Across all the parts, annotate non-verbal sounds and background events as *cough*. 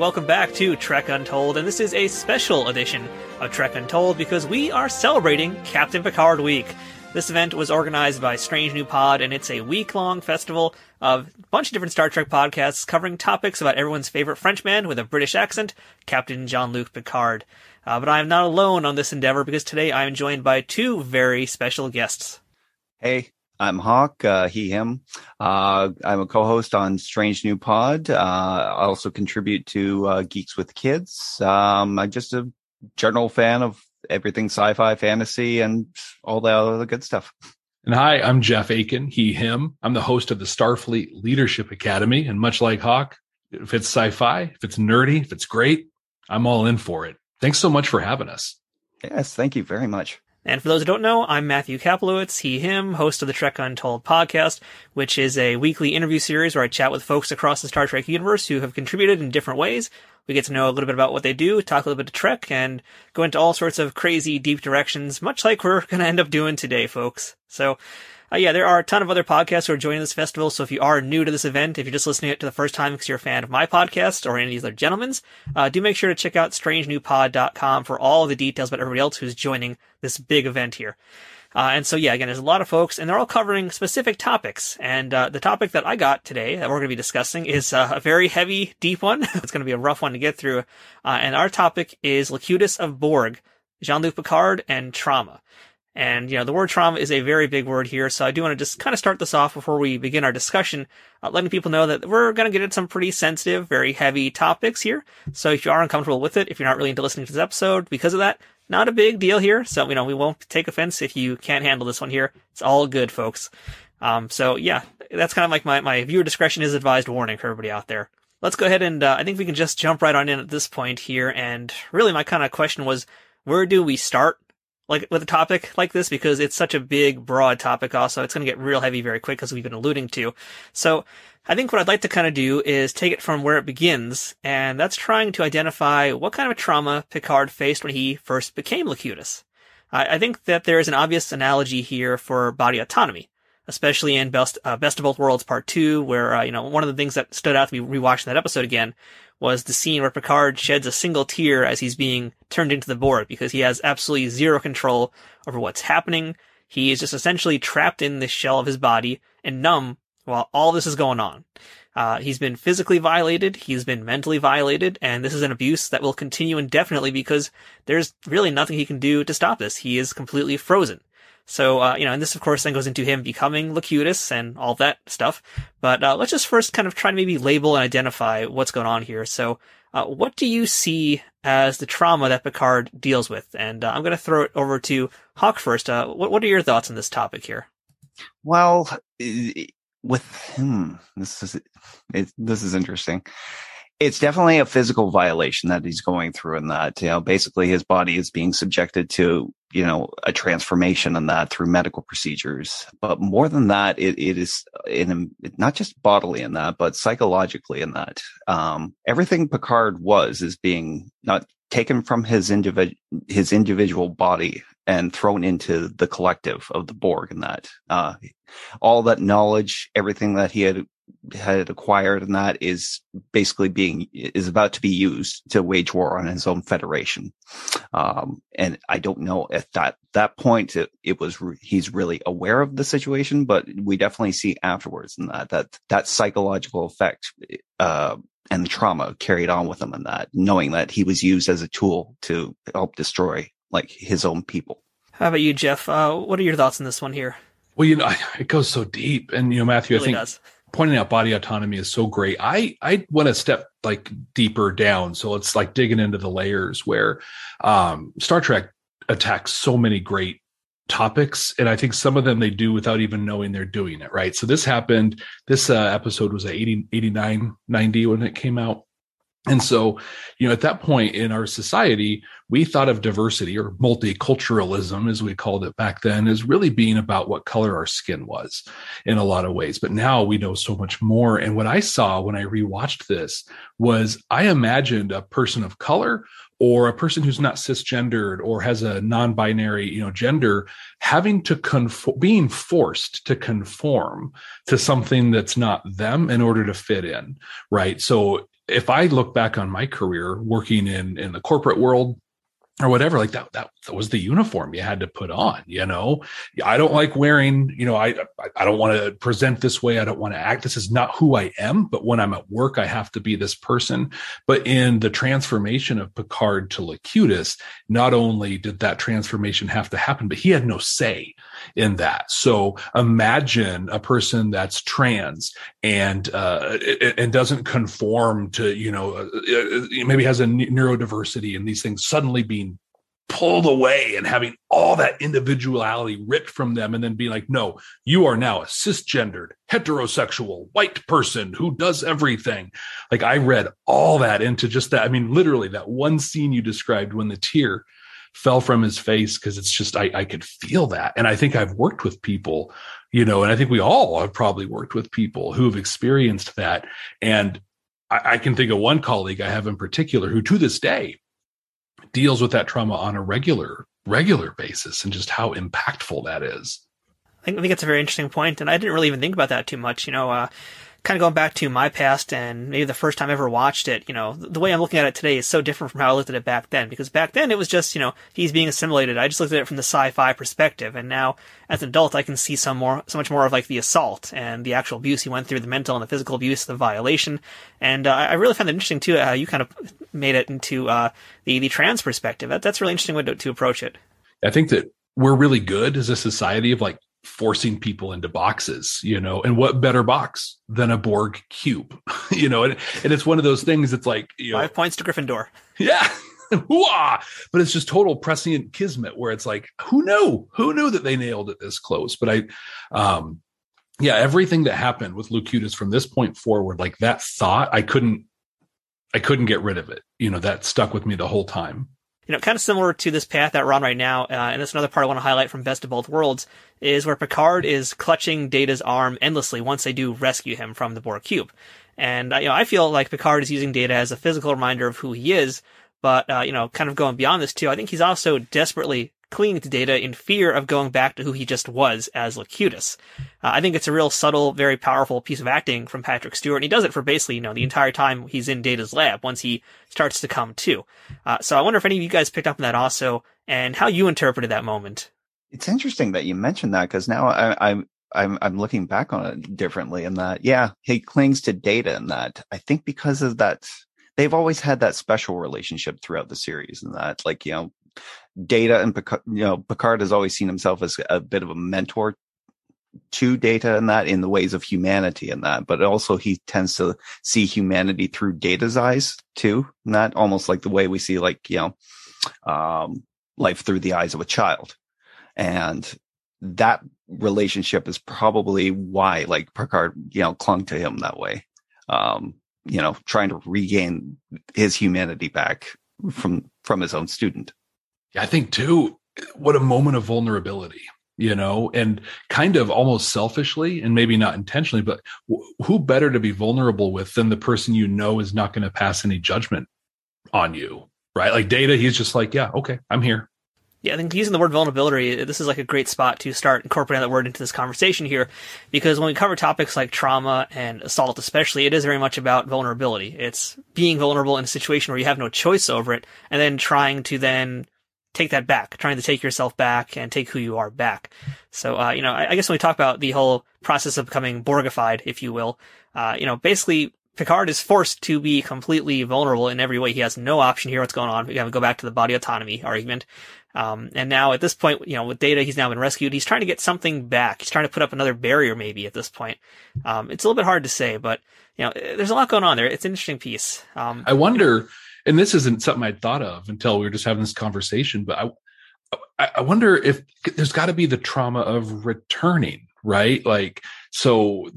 welcome back to Trek Untold. And this is a special edition of Trek Untold because we are celebrating Captain Picard Week. This event was organized by Strange New Pod, and it's a week long festival of a bunch of different Star Trek podcasts covering topics about everyone's favorite Frenchman with a British accent, Captain Jean Luc Picard. Uh, but I am not alone on this endeavor because today I am joined by two very special guests. Hey, I'm Hawk, uh, he, him. Uh, I'm a co-host on Strange New Pod. Uh, I also contribute to uh, Geeks with Kids. Um, I'm just a general fan of everything sci-fi, fantasy, and all the other good stuff. And hi, I'm Jeff Aiken, he, him. I'm the host of the Starfleet Leadership Academy. And much like Hawk, if it's sci-fi, if it's nerdy, if it's great, I'm all in for it. Thanks so much for having us. Yes, thank you very much. And for those who don't know, I'm Matthew Kaplowitz, he, him, host of the Trek Untold podcast, which is a weekly interview series where I chat with folks across the Star Trek universe who have contributed in different ways. We get to know a little bit about what they do, talk a little bit of Trek, and go into all sorts of crazy, deep directions, much like we're *laughs* going to end up doing today, folks. So, uh, yeah, there are a ton of other podcasts who are joining this festival. So if you are new to this event, if you're just listening to it to the first time because you're a fan of my podcast or any of these other gentlemen's, uh, do make sure to check out strangenewpod.com for all the details about everybody else who's joining this big event here. Uh, and so, yeah, again, there's a lot of folks, and they're all covering specific topics. And uh, the topic that I got today that we're going to be discussing is uh, a very heavy, deep one. *laughs* it's going to be a rough one to get through. Uh, and our topic is Locutus of Borg, Jean-Luc Picard, and trauma. And, you know, the word trauma is a very big word here. So I do want to just kind of start this off before we begin our discussion, uh, letting people know that we're going to get into some pretty sensitive, very heavy topics here. So if you are uncomfortable with it, if you're not really into listening to this episode because of that, not a big deal here. So, you know, we won't take offense if you can't handle this one here. It's all good, folks. Um, so yeah, that's kind of like my, my viewer discretion is advised warning for everybody out there. Let's go ahead and, uh, I think we can just jump right on in at this point here. And really my kind of question was, where do we start like with a topic like this because it's such a big, broad topic. Also, it's going to get real heavy very quick as we've been alluding to. So I think what I'd like to kind of do is take it from where it begins, and that's trying to identify what kind of a trauma Picard faced when he first became Locutus. I think that there is an obvious analogy here for body autonomy, especially in Best, uh, Best of Both Worlds Part 2, where, uh, you know, one of the things that stood out to me rewatching that episode again was the scene where Picard sheds a single tear as he's being turned into the Borg because he has absolutely zero control over what's happening. He is just essentially trapped in the shell of his body and numb while all this is going on. Uh, he's been physically violated, he's been mentally violated, and this is an abuse that will continue indefinitely because there's really nothing he can do to stop this. He is completely frozen. So, uh, you know, and this of course then goes into him becoming Locutus and all that stuff. But, uh, let's just first kind of try to maybe label and identify what's going on here. So, uh, what do you see as the trauma that Picard deals with? And uh, I'm going to throw it over to Hawk first. Uh, what, what are your thoughts on this topic here? Well, with him, this is, it, this is interesting it's definitely a physical violation that he's going through in that, you know, basically his body is being subjected to, you know, a transformation in that through medical procedures. But more than that, it, it is in not just bodily in that, but psychologically in that. Um, everything Picard was is being not taken from his individual, his individual body and thrown into the collective of the Borg and that, uh, all that knowledge, everything that he had had acquired and that is basically being is about to be used to wage war on his own federation. Um, and i don't know if that that point it, it was re- he's really aware of the situation but we definitely see afterwards in that that that psychological effect uh, and the trauma carried on with him in that knowing that he was used as a tool to help destroy like his own people. How about you jeff? Uh, what are your thoughts on this one here? Well you know *laughs* it goes so deep and you know matthew really i think does pointing out body autonomy is so great. I I want to step like deeper down. So it's like digging into the layers where um, Star Trek attacks so many great topics and i think some of them they do without even knowing they're doing it right so this happened this uh, episode was at 80 89 90 when it came out and so, you know, at that point in our society, we thought of diversity or multiculturalism, as we called it back then, as really being about what color our skin was in a lot of ways. But now we know so much more. And what I saw when I rewatched this was I imagined a person of color or a person who's not cisgendered or has a non-binary you know gender having to conform being forced to conform to something that's not them in order to fit in right so if I look back on my career working in in the corporate world, or whatever like that, that was the uniform you had to put on you know? I don't like wearing you know i i don't want to present this way. I don't want to act. This is not who i am but when i'm at work i have to be this person. But in the transformation of picard to locutus not only did that transformation have to happen but he had no say in that so imagine a person that's trans and uh and doesn't conform to you know uh, uh maybe has a neurodiversity and these things suddenly being pulled away and having all that individuality ripped from them and then being like, no, you are now a cisgendered, heterosexual, white person who does everything. Like I read all that into just that. I mean, literally that one scene you described when the tear fell from his face because it's just I, I could feel that. And I think I've worked with people, you know, and I think we all have probably worked with people who have experienced that. And I, I can think of one colleague I have in particular who to this day deals with that trauma on a regular regular basis and just how impactful that is. I think, it's a very interesting point, and I didn't really even think about that too much. You know, uh, kind of going back to my past and maybe the first time I ever watched it, you know, the way I'm looking at it today is so different from how I looked at it back then. Because back then it was just, you know, he's being assimilated. I just looked at it from the sci-fi perspective, and now as an adult, I can see some more, so much more of like the assault and the actual abuse he went through, the mental and the physical abuse, the violation, and uh, I really found it interesting too how you kind of made it into uh, the the trans perspective. That, that's really interesting way to, to approach it. I think that we're really good as a society of like forcing people into boxes, you know, and what better box than a Borg cube, *laughs* you know, and, and it's one of those things It's like, you know, five points to Gryffindor. Yeah. *laughs* but it's just total prescient kismet where it's like, who knew? Who knew that they nailed it this close? But I, um, yeah, everything that happened with Locutus from this point forward, like that thought, I couldn't, I couldn't get rid of it. You know, that stuck with me the whole time you know, kind of similar to this path that we're on right now, uh, and that's another part I want to highlight from Best of Both Worlds, is where Picard is clutching Data's arm endlessly once they do rescue him from the Borg cube. And, uh, you know, I feel like Picard is using Data as a physical reminder of who he is, but, uh, you know, kind of going beyond this too, I think he's also desperately clinging to data in fear of going back to who he just was as Locutus. Uh, I think it's a real subtle, very powerful piece of acting from Patrick Stewart, and he does it for basically, you know, the entire time he's in Data's lab once he starts to come to. Uh, so I wonder if any of you guys picked up on that also, and how you interpreted that moment. It's interesting that you mentioned that because now I, I'm I'm I'm looking back on it differently in that yeah he clings to data in that I think because of that they've always had that special relationship throughout the series and that like you know Data and Picard, you know, Picard has always seen himself as a bit of a mentor to Data and that in the ways of humanity and that, but also he tends to see humanity through Data's eyes too, not almost like the way we see like, you know, um, life through the eyes of a child. And that relationship is probably why like Picard, you know, clung to him that way. Um, you know, trying to regain his humanity back from, from his own student. I think too, what a moment of vulnerability, you know, and kind of almost selfishly and maybe not intentionally, but who better to be vulnerable with than the person you know is not going to pass any judgment on you, right? Like data, he's just like, yeah, okay, I'm here. Yeah, I think using the word vulnerability, uh, this is like a great spot to start incorporating that word into this conversation here, because when we cover topics like trauma and assault, especially, it is very much about vulnerability. It's being vulnerable in a situation where you have no choice over it, and then trying to then take that back, trying to take yourself back and take who you are back. So, uh, you know, I, I, guess when we talk about the whole process of becoming Borgified, if you will, uh, you know, basically Picard is forced to be completely vulnerable in every way. He has no option here. What's going on? We to go back to the body autonomy argument. Um, and now at this point, you know, with Data, he's now been rescued. He's trying to get something back. He's trying to put up another barrier maybe at this point. Um, it's a little bit hard to say, but, you know, there's a lot going on there. It's an interesting piece. Um, I wonder, and this isn't something I'd thought of until we were just having this conversation, but I, I wonder if there's got to be the trauma of returning, right? Like, so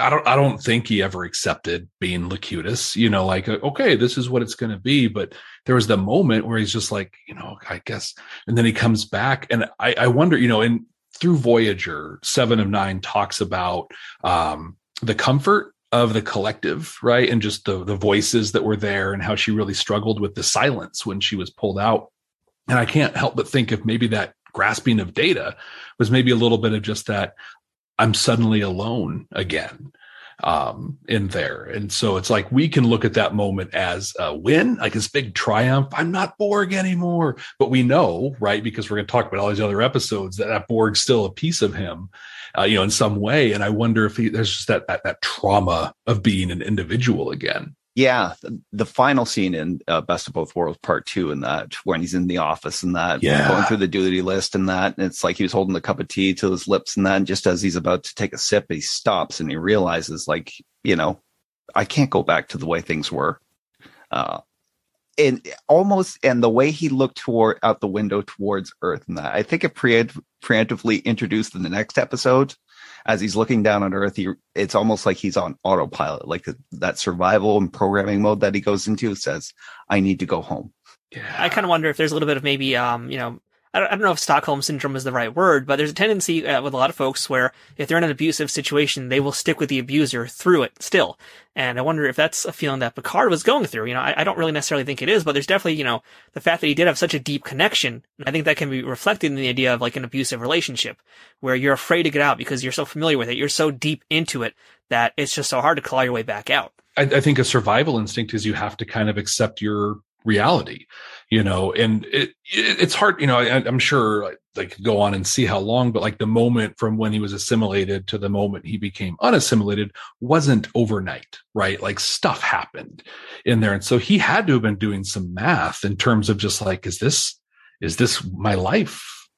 I don't, I don't think he ever accepted being Locutus, you know, like, okay, this is what it's going to be. But there was the moment where he's just like, you know, I guess, and then he comes back and I, I wonder, you know, and through Voyager, seven of nine talks about, um, the comfort of the collective, right? And just the the voices that were there and how she really struggled with the silence when she was pulled out. And I can't help but think if maybe that grasping of data was maybe a little bit of just that I'm suddenly alone again. um, in there. And so it's like we can look at that moment as a win, like this big triumph. I'm not Borg anymore. But we know, right? Because we're going to talk about all these other episodes that that Borg's still a piece of him, uh, you know, in some way. And I wonder if he, there's just that, that, that trauma of being an individual again. Yeah, the, final scene in uh, Best of Both Worlds Part Two, and that when he's in the office and that Yeah. going through the duty list and that, and it's like he was holding the cup of tea to his lips and that, and just as he's about to take a sip, he stops and he realizes, like, you know, I can't go back to the way things were. Uh, and almost, and the way he looked toward out the window towards Earth, and that I think it preempt, preemptively introduced in the next episode as he's looking down on Earth, he, it's almost like he's on autopilot, like that survival and programming mode that he goes into says, I need to go home. Yeah. I kind of wonder if there's a little bit of maybe, um, you know, I don't, know if Stockholm syndrome is the right word, but there's a tendency uh, with a lot of folks where if they're in an abusive situation, they will stick with the abuser through it still. And I wonder if that's a feeling that Picard was going through. You know, I, I don't really necessarily think it is, but there's definitely, you know, the fact that he did have such a deep connection. I think that can be reflected in the idea of like an abusive relationship where you're afraid to get out because you're so familiar with it. You're so deep into it that it's just so hard to claw your way back out. I think a survival instinct is you have to kind of accept your reality, you know, and it, it it's hard, you know, I, I'm sure could go on and see how long, but like the moment from when he was assimilated to the moment he became unassimilated wasn't overnight, right? Like stuff happened in there. And so he had to have been doing some math in terms of just like, is this, is this my life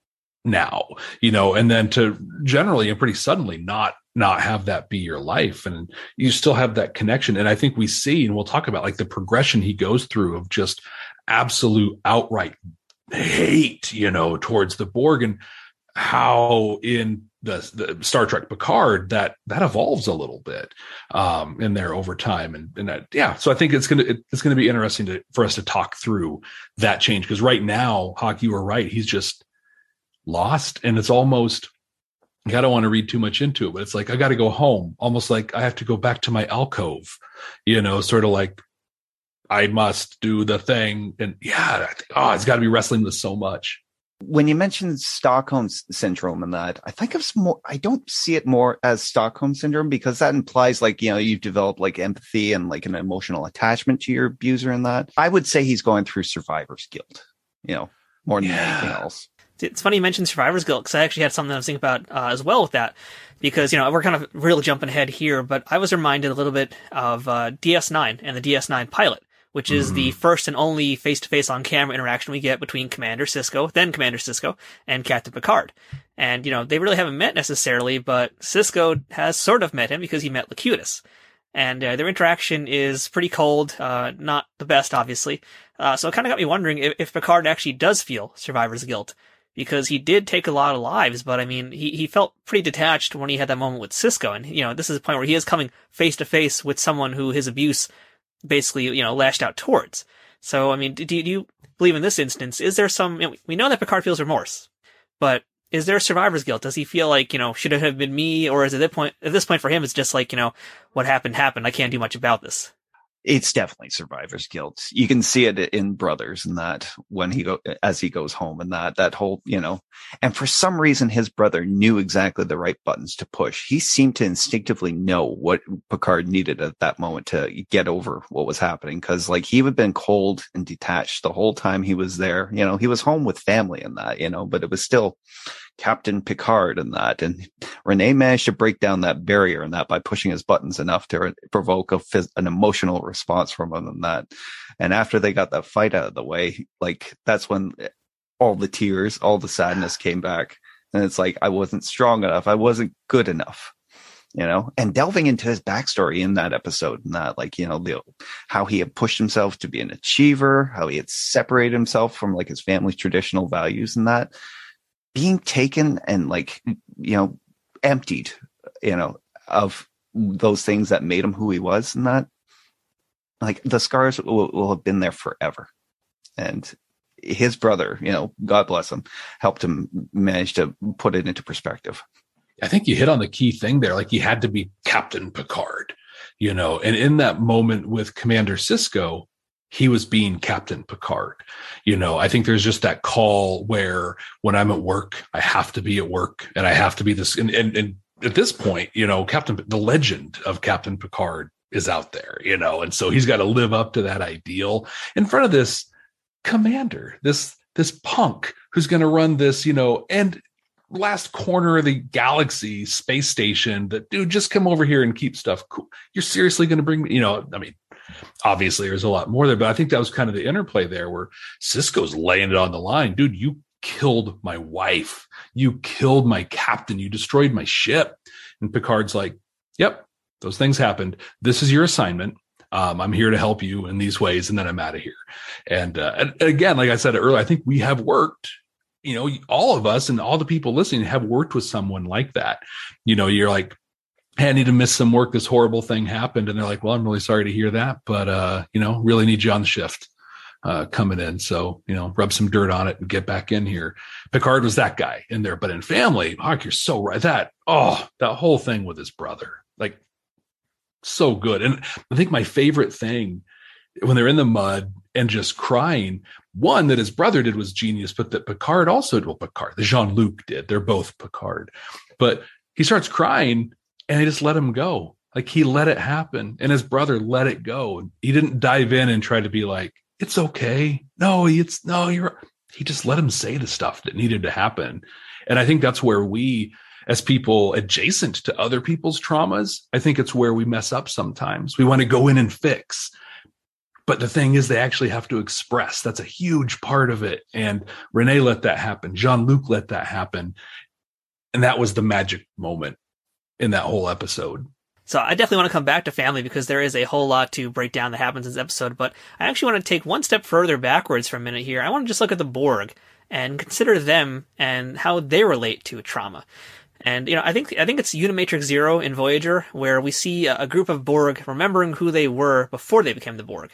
now, you know, and then to generally and pretty suddenly not not have that be your life. And you still have that connection. And i think we see and we'll talk about like the progression he goes through of just absolute outright hate you know towards the borg and how in the, the star trek picard that that evolves a little bit um in there over time. And, and that, yeah so i think it's gonna it, it's gonna be interesting to for us to talk through that change. Because right now hawk you were right. He's just lost and it's almost I don't want to read too much into it, but it's like I got to go home, almost like I have to go back to my alcove, you know, sort of like I must do the thing. And yeah, I think, oh, it's got to be wrestling with so much. When you mentioned Stockholm syndrome and that, I think of some more, I don't see it more as Stockholm syndrome because that implies like, you know, you've developed like empathy and like an emotional attachment to your abuser and that. I would say he's going through survivor's guilt, you know, more than Yeah. anything else. It's funny you mentioned Survivor's Guilt because I actually had something I was thinking about uh, as well with that. Because, you know, we're kind of really jumping ahead here, but I was reminded a little bit of uh, DS9 and the DS9 pilot, which is the first and only face to face on camera interaction we get between Commander Sisko, then Commander Sisko, and Captain Picard. And, you know, they really haven't met necessarily, but Sisko has sort of met him because he met Locutus. And uh, their interaction is pretty cold, uh, not the best, obviously. Uh, so it kind of got me wondering if, if Picard actually does feel survivor's guilt because he did take a lot of lives, but I mean, he, he felt pretty detached when he had that moment with Sisko. And, you know, this is a point where he is coming face to face with someone who his abuse basically, you know, lashed out towards. So, I mean, do, do you believe in this instance, is there some, you know, we know that Picard feels remorse, but is there survivor's guilt? Does he feel like, you know, should it have been me? Or is it at this point, at this point for him, it's just like, you know, what happened happened. I can't do much about this. It's definitely survivor's guilt. You can see it in brothers and that when he go as he goes home and that that whole you know, and for some reason his brother knew exactly the right buttons to push. He seemed to instinctively know what Picard needed at that moment to get over what was happening because like he had been cold and detached the whole time he was there. You know, he was home with family and that you know, but it was still Captain Picard and that. And Renee managed to break down that barrier and that by pushing his buttons enough to provoke a phys- an emotional response from him and that. And after they got that fight out of the way, like that's when all the tears, all the sadness *sighs* came back. And it's like, I wasn't strong enough. I wasn't good enough. You know, and delving into his backstory in that episode and that, like, you know, the, how he had pushed himself to be an achiever, how he had separated himself from like his family's traditional values and that being taken and like you know emptied you know of those things that made him who he was and that like the scars will, will have been there forever and his brother you know god bless him helped him manage to put it into perspective I think you hit on the key thing there. Like he had to be Captain Picard, you know, and in that moment with Commander Sisko, he was being Captain Picard. You know, I think there's just that call where when I'm at work, I have to be at work and I have to be this. And, and, and at this point, you know, Captain, the legend of Captain Picard is out there, you know, and so he's got to live up to that ideal in front of this commander, this this punk who's going to run this, you know, and last corner of the galaxy space station that dude just come over here and keep stuff cool. You're seriously going to bring me, you know, I mean, obviously there's a lot more there, but I think that was kind of the interplay there where Sisko's laying it on the line. Dude, you killed my wife. You killed my captain. You destroyed my ship. And Picard's like, yep, those things happened. This is your assignment. Um, I'm here to help you in these ways, and then I'm out of here. And, uh, and again, like I said earlier, I think we have worked. You know, all of us and all the people listening have worked with someone like that. You know, you're like, I need to miss some work. This horrible thing happened, and they're like, well, I'm really sorry to hear that, but uh, you know, really need you on the shift uh, coming in. So, you know, rub some dirt on it and get back in here. Picard was that guy in there, but in family, Mark, you're so right. That, oh, that whole thing with his brother, like so good. And I think my favorite thing when they're in the mud and just crying, one that his brother did was genius, but that Picard also did. Well, Picard, the Jean Luc did. They're both Picard. But he starts crying and they just let him go. Like he let it happen and his brother let it go. He didn't dive in and try to be like, it's okay. No, it's no, you're, he just let him say the stuff that needed to happen. And I think that's where we, as people adjacent to other people's traumas, I think it's where we mess up sometimes. We want to go in and fix. But the thing is, they actually have to express. That's a huge part of it. And Renee let that happen. Jean Luc let that happen. And that was the magic moment in that whole episode. So I definitely want to come back to family because there is a whole lot to break down that happens in this episode. But I actually want to take one step further backwards for a minute here. I want to just look at the Borg and consider them and how they relate to trauma. And you know, I think I think it's Unimatrix Zero in Voyager where we see a, group of Borg remembering who they were before they became the Borg,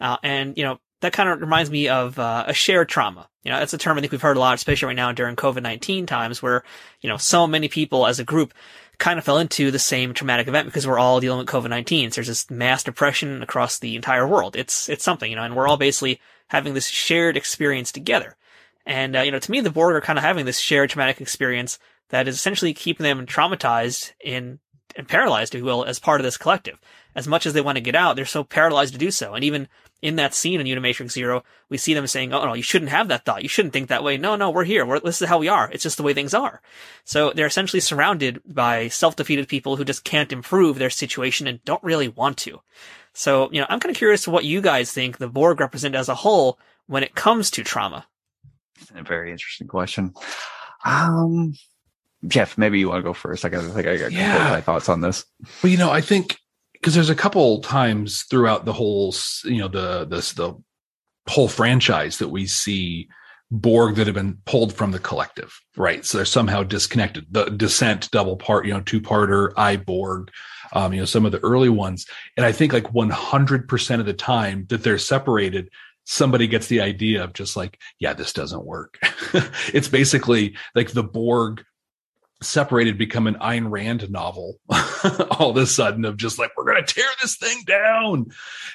uh, and you know that kind of reminds me of uh, a shared trauma. You know, that's a term I think we've heard a lot, especially right now during COVID nineteen times, where you know so many people as a group kind of fell into the same traumatic event because we're all dealing with COVID nineteen. So there's this mass depression across the entire world. It's it's something, you know, and we're all basically having this shared experience together. And uh, you know, to me, the Borg are kind of having this shared traumatic experience that is essentially keeping them traumatized in and paralyzed, if you will, as part of this collective. As much as they want to get out, they're so paralyzed to do so. And even in that scene in Unimatrix Zero, we see them saying, "Oh no, you shouldn't have that thought. You shouldn't think that way. No, no, we're here. We're, this is how we are. It's just the way things are." So they're essentially surrounded by self-defeated people who just can't improve their situation and don't really want to. So, you know, I'm kind of curious what you guys think the Borg represent as a whole when it comes to trauma. A very interesting question. Um, Jeff, maybe you want to go first. I got to think I got yeah. my thoughts on this. Well, you know, I think because there's a couple times throughout the whole, you know, the this the whole franchise that we see Borg that have been pulled from the collective, right? So they're somehow disconnected. The Descent double part, you know, two parter, I Borg, um, you know, some of the early ones, and I think like 100% of the time that they're separated, somebody gets the idea of just like, yeah, this doesn't work. *laughs* it's basically like the Borg separated become an Ayn Rand novel *laughs* all of a sudden of just like we're going to tear this thing down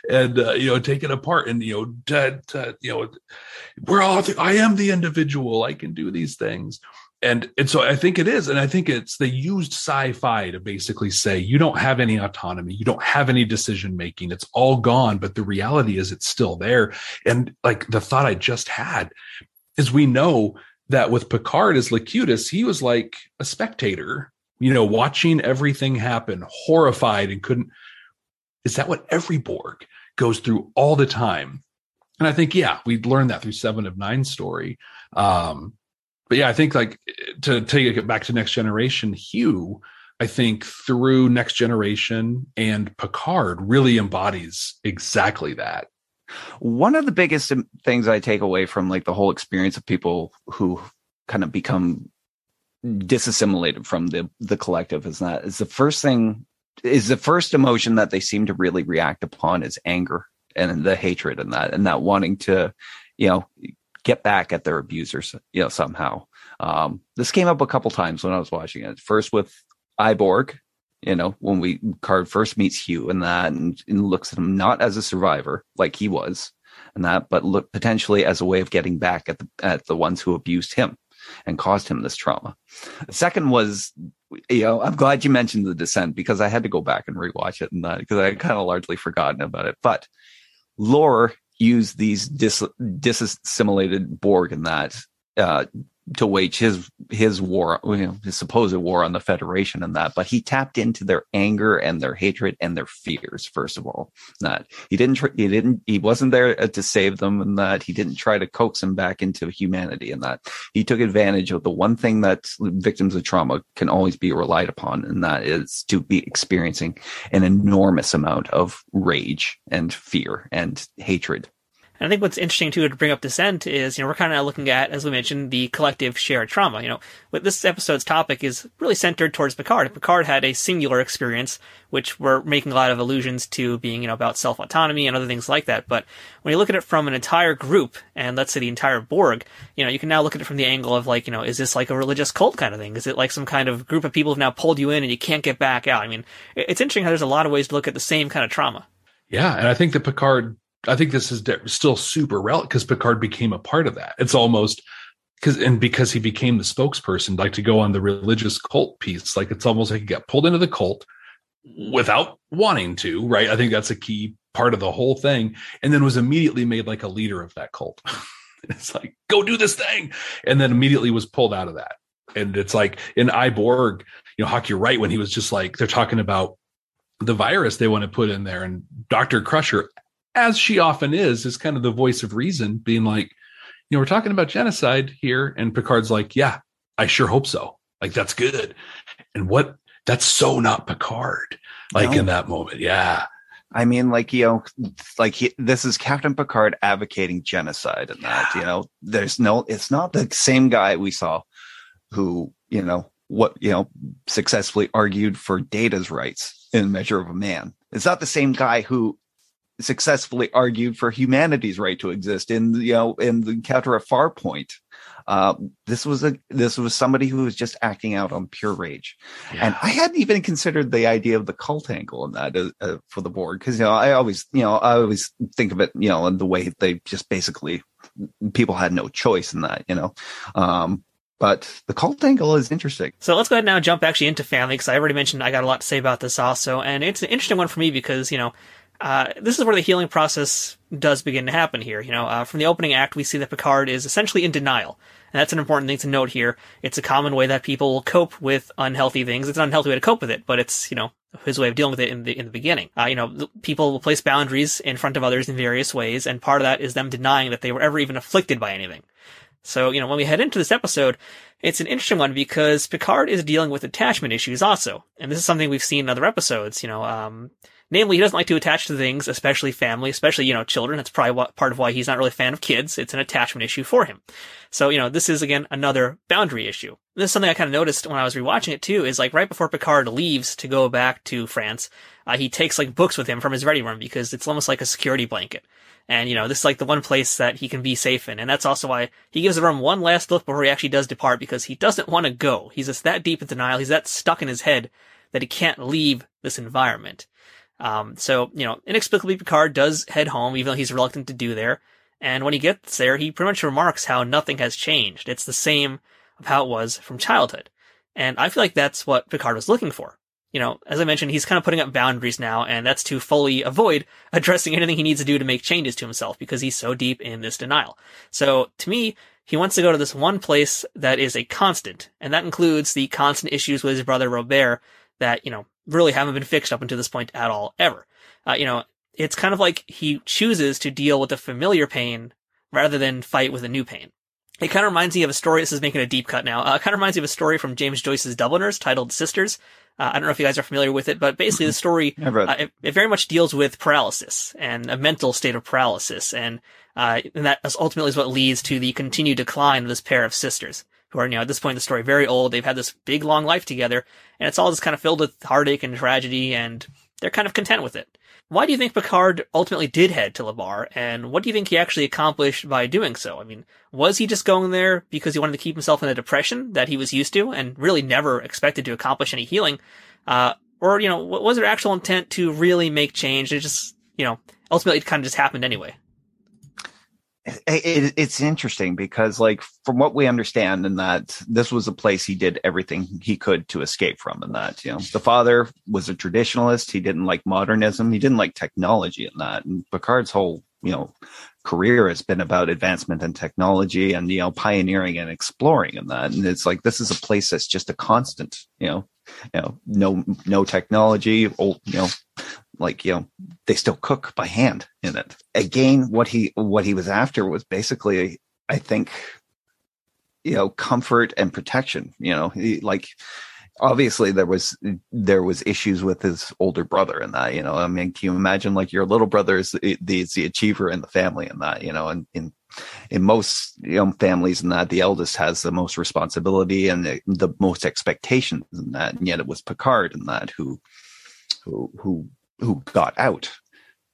and uh, you know take it apart and you know to, to, you know we're all I am the individual I can do these things. And and so I think it is and I think it's they used sci-fi to basically say you don't have any autonomy you don't have any decision making it's all gone but the reality is it's still there. And like the thought I just had is we know that with Picard as Locutus, he was like a spectator, you know, watching everything happen, horrified and couldn't. Is that what every Borg goes through all the time? And I think, yeah, we learned that through Seven of Nine story. Um, but yeah, I think like to take it back to Next Generation, Hugh, I think through Next Generation and Picard really embodies exactly that. One of the biggest things I take away from like the whole experience of people who kind of become disassimilated from the the collective is that is the first thing is the first emotion that they seem to really react upon is anger and the hatred and that and that wanting to you know get back at their abusers you know somehow. Um, this came up a couple times when i was watching it. First with I Borg you know, when we Card first meets Hugh and that and, and, looks at him not as a survivor like he was and that, but look potentially as a way of getting back at the at the ones who abused him and caused him this trauma. The second was you know, I'm glad you mentioned the descent because I had to go back and rewatch it and that because I kind of largely forgotten about it. But Lore used these dis- disassimilated Borg in that uh, to wage his his war, you know, his supposed war on the Federation and that, but he tapped into their anger and their hatred and their fears. First of all, that he didn't tr- he didn't he wasn't there uh, to save them, and that he didn't try to coax them back into humanity, and that he took advantage of the one thing that victims of trauma can always be relied upon, and that is to be experiencing an enormous amount of rage and fear and hatred and I think what's interesting too to bring up Descent is, you know, we're kind of looking at, as we mentioned, the collective shared trauma. You know, what this episode's topic is really centered towards Picard. Picard had a singular experience, which we're making a lot of allusions to being, you know, about self-autonomy and other things like that. But when you look at it from an entire group, and let's say the entire Borg, you know, you can now look at it from the angle of like, you know, is this like a religious cult kind of thing? Is it like some kind of group of people have now pulled you in and you can't get back out? I mean, it's interesting how there's a lot of ways to look at the same kind of trauma. Yeah, and I think that Picard I think this is still super relevant because Picard became a part of that. It's almost because and because he became the spokesperson, like to go on the religious cult piece, like it's almost like he got pulled into the cult without wanting to, right? I think that's a key part of the whole thing, and then was immediately made like a leader of that cult. *laughs* it's like go do this thing, and then immediately was pulled out of that. And it's like in I, Borg, you know, Hawk, you're right when he was just like they're talking about the virus they want to put in there, and Doctor Crusher as she often is, is kind of the voice of reason, being like, you know, we're talking about genocide here. And Picard's like, yeah, I sure hope so. Like, that's good. And what, that's so not Picard, like no. in that moment. Yeah. I mean, like, you know, like he, this is Captain Picard advocating genocide and that, you know, there's no, it's not the same guy we saw who, you know, what, you know, successfully argued for Data's rights in Measure of a Man. It's not the same guy who successfully argued for humanity's right to exist in you know in the encounter at Farpoint. Uh, this was a this was somebody who was just acting out on pure rage, yeah. and I hadn't even considered the idea of the cult angle in that uh, uh, for the Borg because you know I always you know I always think of it you know in the way they just basically people had no choice in that you know. Um, but the cult angle is interesting. So let's go ahead now jump actually into family because I already mentioned I got a lot to say about this also, and it's an interesting one for me because you know uh, this is where the healing process does begin to happen here. You know, uh, from the opening act, we see that Picard is essentially in denial. And that's an important thing to note here. It's a common way that people will cope with unhealthy things. It's an unhealthy way to cope with it, but it's, you know, his way of dealing with it in the, in the beginning. Uh, you know, people will place boundaries in front of others in various ways, and part of that is them denying that they were ever even afflicted by anything. So, you know, when we head into this episode, it's an interesting one because Picard is dealing with attachment issues also. And this is something we've seen in other episodes, you know, um, Namely, he doesn't like to attach to things, especially family, especially, you know, children. That's probably what, part of why he's not really a fan of kids. It's an attachment issue for him. So, you know, this is again another boundary issue. This is something I kind of noticed when I was rewatching it too, is like right before Picard leaves to go back to France, uh, he takes like books with him from his ready room because it's almost like a security blanket. And, you know, this is like the one place that he can be safe in. And that's also why he gives the room one last look before he actually does depart because he doesn't want to go. He's just that deep in denial. He's that stuck in his head that he can't leave this environment. Um, so, you know, inexplicably Picard does head home, even though he's reluctant to do there. And when he gets there, he pretty much remarks how nothing has changed. It's the same of how it was from childhood. And I feel like that's what Picard was looking for. You know, as I mentioned, he's kind of putting up boundaries now, and that's to fully avoid *laughs* addressing anything he needs to do to make changes to himself because he's so deep in this denial. So to me, he wants to go to this one place that is a constant, and that includes the constant issues with his brother Robert that, you know, really haven't been fixed up until this point at all, ever. Uh, you know, it's kind of like he chooses to deal with a familiar pain rather than fight with a new pain. It kind of reminds me of a story. This is making a deep cut now. Uh, it kind of reminds me of a story from James Joyce's Dubliners titled Sisters. Uh, I don't know if you guys are familiar with it, but basically the story, uh, it, it, very much deals with paralysis and a mental state of paralysis. And, uh, and that ultimately is what leads to the continued decline of this pair of sisters who are, you know, at this point in the story, very old. They've had this big, long life together, and it's all just kind of filled with heartache and tragedy, and they're kind of content with it. Why do you think Picard ultimately did head to La Barre, and what do you think he actually accomplished by doing so? I mean, was he just going there because he wanted to keep himself in a depression that he was used to and really never expected to accomplish any healing? Uh, or, you know, was there actual intent to really make change? It just, you know, ultimately it kind of just happened anyway. It, it, it's interesting because like from what we understand in that this was a place he did everything he could to escape from and that you know. The father was a traditionalist. He didn't like modernism. He didn't like technology and that. And picard's whole you know career has been about advancement and technology and you know pioneering and exploring and that. And it's like this is a place that's just a constant you know you know no no technology old you know like you know they still cook by hand in it. Again what he what he was after was basically i think you know comfort and protection you know he, like obviously there was there was issues with his older brother and that you know i mean can you imagine like your little brother is the, the, the achiever in the family and that you know and in in most you know families and that the eldest has the most responsibility and the, the most expectations in that and yet it was picard and that who who who who got out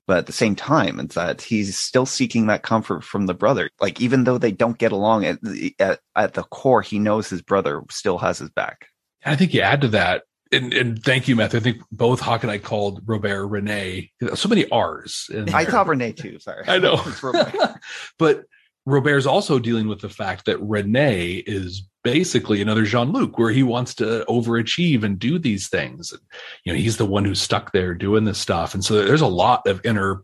but at the same time it's that he's still seeking that comfort from the brother like even though they don't get along at, at, at the core he knows his brother still has his back I think you add to that, and, and thank you, Matthew. I think both Hawk and I called Robert Rene. So many R's. I call Rene too. Sorry. I know. *laughs* *laughs* but Robert's also dealing with the fact that Rene is basically another Jean Luc, where he wants to overachieve and do these things. And, you know, he's the one who's stuck there doing this stuff. And so there's a lot of inner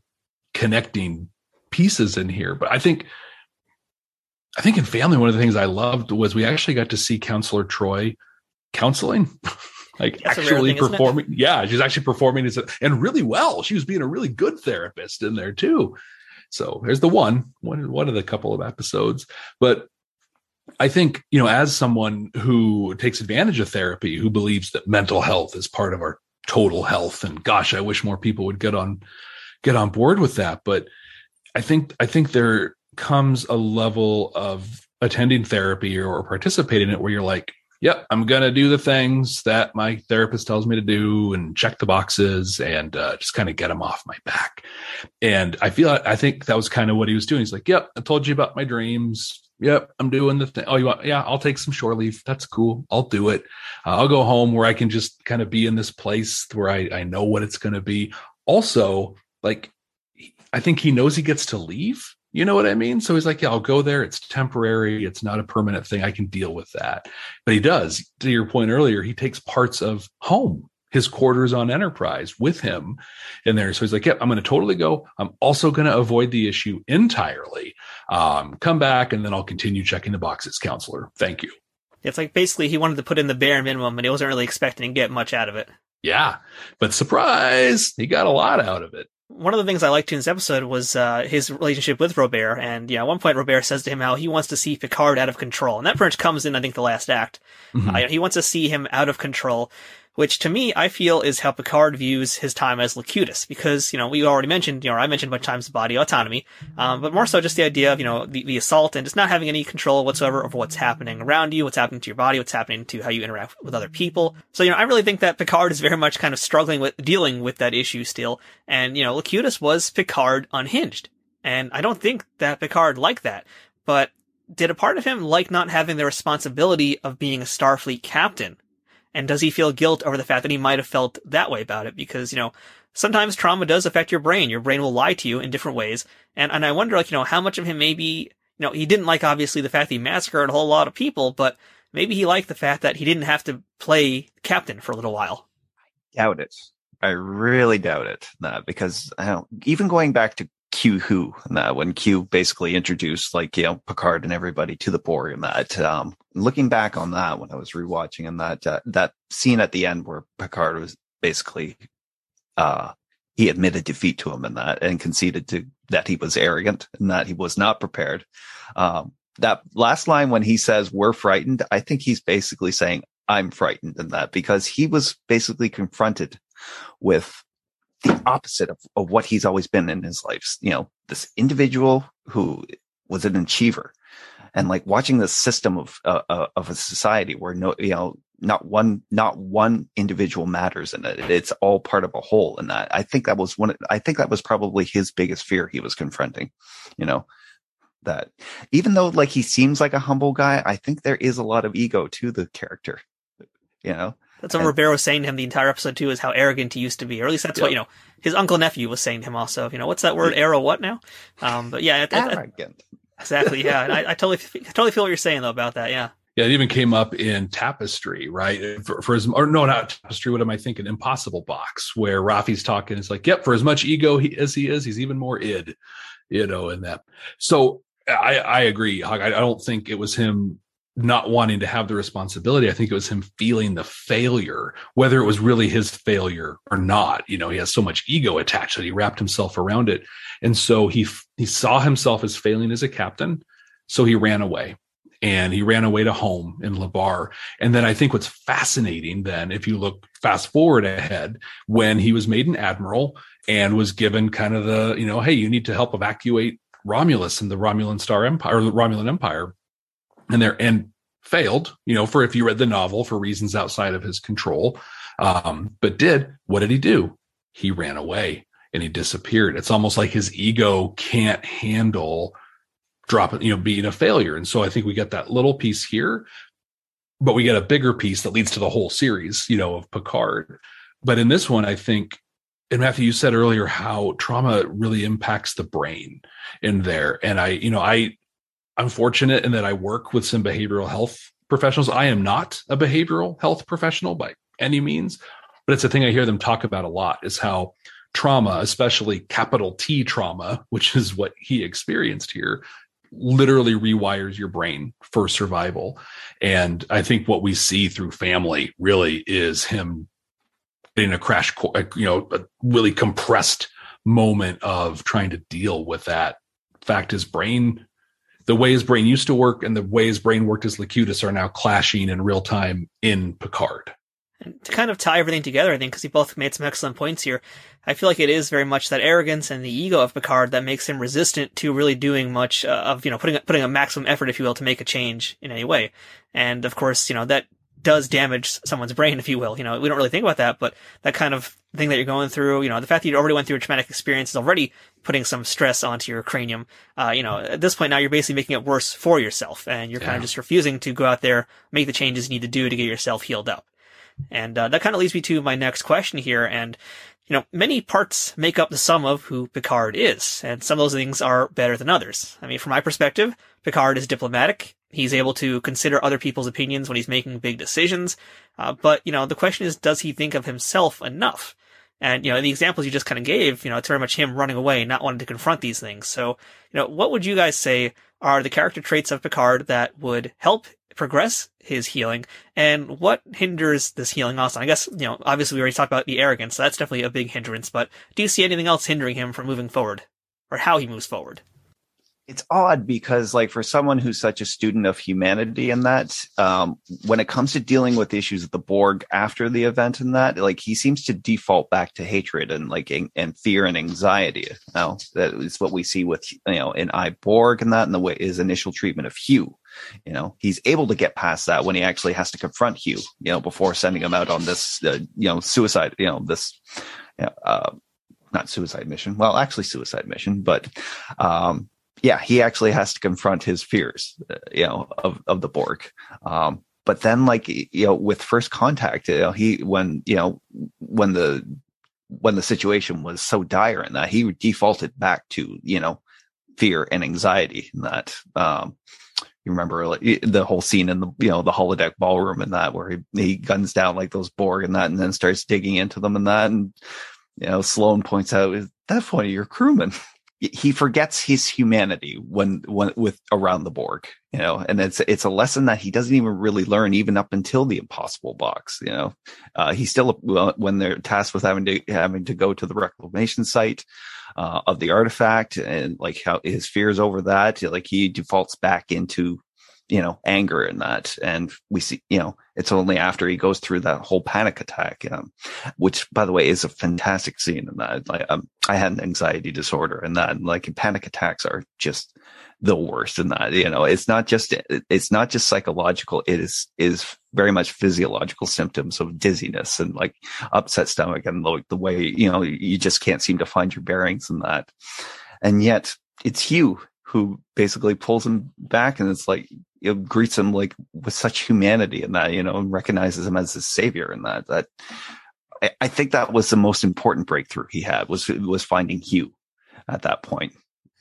connecting pieces in here. But I think, I think in family, one of the things I loved was we actually got to see Counselor Troi counseling *laughs* like That's actually thing, performing yeah she's actually performing as a, and really well she was being a really good therapist in there too so there's the one one one of the couple of episodes but i think you know as someone who takes advantage of therapy who believes that mental health is part of our total health and gosh i wish more people would get on get on board with that but i think i think there comes a level of attending therapy or, participating in it where you're like yep, I'm to do the things that my therapist tells me to do and check the boxes and uh, just kind of get them off my back. And I feel, I think that was kind of what he was doing. He's like, yep, I told you about my dreams. Yep, I'm doing the thing. Oh, you want? Yeah, I'll take some shore leave. That's cool. I'll do it. Uh, I'll go home where I can just kind of be in this place where I, I know what it's going to be. Also, like, I think he knows he gets to leave you know what I mean? So he's like, yeah, I'll go there. It's temporary. It's not a permanent thing. I can deal with that. But he does, to your point earlier, he takes parts of home, his quarters on Enterprise with him in there. So he's like, yep, yeah, I'm going to totally go. I'm also going to avoid the issue entirely. Um, come back and then I'll continue checking the boxes, counselor. Thank you. It's like basically he wanted to put in the bare minimum and he wasn't really expecting to get much out of it. Yeah. But surprise, he got a lot out of it one of the things I liked in this episode was uh, his relationship with Robert. And yeah, at one point, Robert says to him how he wants to see Picard out of control, and that pretty much comes in, I think, the last act. Mm-hmm. Uh, he wants to see him out of control, which to me, I feel is how Picard views his time as Locutus, because, you know, we already mentioned, you know, I mentioned about times body autonomy, um, but more so just the idea of, you know, the, the assault and just not having any control whatsoever over what's happening around you, what's happening to your body, what's happening to how you interact with other people. So, you know, I really think that Picard is very much kind of struggling with, dealing with that issue still, and, you know, Locutus was Picard unhinged. And I don't think that Picard liked that, but did a part of him like not having the responsibility of being a Starfleet captain? And does he feel guilt over the fact that he might have felt that way about it? Because, you know, sometimes trauma does affect your brain. Your brain will lie to you in different ways. And, and I wonder, like, you know, how much of him maybe, you know, he didn't like obviously the fact that he massacred a whole lot of people, but maybe he liked the fact that he didn't have to play captain for a little while. I doubt it. I really doubt it. Uh, because even going back to Q who and that when Q basically introduced like you know Picard and everybody to the Borg and that um looking back on that when I was rewatching and that uh, that scene at the end where Picard was basically uh he admitted defeat to him and that and conceded to that he was arrogant and that he was not prepared um that last line when he says we're frightened I think he's basically saying I'm frightened in that because he was basically confronted with the opposite of, of what he's always been in his life. You know, this individual who was an achiever and like watching the system of, uh, uh, of a society where no, you know, not one, not one individual matters in it. It's all part of a whole. And that I think that was one, I think that was probably his biggest fear he was confronting, you know, that even though like he seems like a humble guy, I think there is a lot of ego to the character you know. That's what And- Ribeiro was saying to him the entire episode too, is how arrogant he used to be, or at least that's what you know his uncle nephew was saying to him. Also, you know, what's that word? Arrow what now? Um, but yeah, it- it- Arrogant. exactly. Yeah, and I, I totally, I totally feel what you're saying though about that. Yeah, Yeah, it even came up in Tapestry, right? For, for his, or no, not Tapestry. What am I thinking? Impossible Box, where Raffi's talking. It's like, yep, for as much ego he, as he is, he's even more id, you know, in that. So I, I agree. Hug. I, I don't think it was him not wanting to have the responsibility. I think it was him feeling the failure, whether it was really his failure or not. You know, he has so much ego attached that he wrapped himself around it. And so he, he saw himself as failing as a captain. So he ran away and he ran away to home in La Barre. And then I think what's fascinating then, if you look fast forward ahead, when he was made an admiral and was given kind of the, you know, hey, you need to help evacuate Romulus and the Romulan Star Empire or the Romulan Empire. And there and failed, you know, for if you read the novel for reasons outside of his control. Um, but did what did he do? He ran away and he disappeared. It's almost like his ego can't handle dropping, you know, being a failure. And so I think we get that little piece here, but we get a bigger piece that leads to the whole series, you know, of Picard. But in this one, I think, and Matthew, you said earlier how trauma really impacts the brain in there. And I, you know, I, I'm fortunate in that I work with some behavioral health professionals. I am not a behavioral health professional by any means, but it's a thing I hear them talk about a lot is how trauma, especially capital T trauma, which is what he experienced here, literally rewires your brain for survival. And I think what we see through family really is him in a crash, uh, you know, a really compressed moment of trying to deal with that fact. His brain, the way his brain used to work and the way his brain worked as Locutus are now clashing in real time in Picard. and to kind of tie everything together, I think because you both made some excellent points here. I feel like it is very much that arrogance and the ego of Picard that makes him resistant to really doing much uh, of you know putting putting a maximum effort, if you will, to make a change in any way. And of course, you know that does damage someone's brain, if you will. You know, we don't really think about that, but that kind of thing that you're going through, you know, the fact that you already went through a traumatic experience is already putting some stress onto your cranium. Uh, you know, at this point now you're basically making it worse for yourself and you're kind of just refusing to go out there, make the changes you need to do to get yourself healed up. And uh, that kind of leads me to my next question here. And, you know, many parts make up the sum of who Picard is. And some of those things are better than others. I mean, from my perspective, Picard is diplomatic. He's able to consider other people's opinions when he's making big decisions. Uh, but, you know, the question is, does he think of himself enough? And, you know, the examples you just kind of gave, you know, it's very much him running away, not wanting to confront these things. So, you know, what would you guys say are the character traits of Picard that would help progress his healing and what hinders this healing also? I guess, you know, obviously we already talked about the arrogance, so that's definitely a big hindrance, but do you see anything else hindering him from moving forward? Or how he moves forward? It's odd because like for someone who's such a student of humanity and that um when it comes to dealing with issues of the borg after the event and that like he seems to default back to hatred and like and, and fear and anxiety you know? That is what we see with you know in I Borg and that and the way his initial treatment of hugh you know? He's able to get past that when he actually has to confront hugh you know before sending him out on this uh, you know suicide you know this you know, uh not suicide mission. Well actually suicide mission but um yeah, he actually has to confront his fears, uh, you know, of, of the Borg. Um, but then like, you know, with first contact, you know, he, when, you know, when the, when the situation was so dire and that he defaulted back to, you know, fear and anxiety and that, um, you remember like, the whole scene in the, you know, the holodeck ballroom and that where he, he guns down like those Borg and that, and then starts digging into them and that. And, you know, Sloane points out, is that one of your crewmen? *laughs* he forgets his humanity when when with around the Borg, you know, and it's it's a lesson that he doesn't even really learn even up until the Impossible Box, you know. Uh, he's still when they're tasked with having to having to go to the reclamation site uh, of the artifact and like how his fears over that, like he defaults back into you know anger and that, and we see you know it's only after he goes through that whole panic attack, um, which by the way is a fantastic scene in that. Like, um, I had an anxiety disorder and that, and like panic attacks are just the worst in that. You know, it's not just it's not just psychological. It is is very much physiological symptoms of dizziness and like upset stomach and like the way Hugh know you just can't seem to find your bearings in that. And yet it's you who basically pulls him back, and it's like you know, greets him like with such humanity and that, you know, and recognizes him as his savior and that, that I, I think that was the most important breakthrough he had was, was finding Hugh at that point.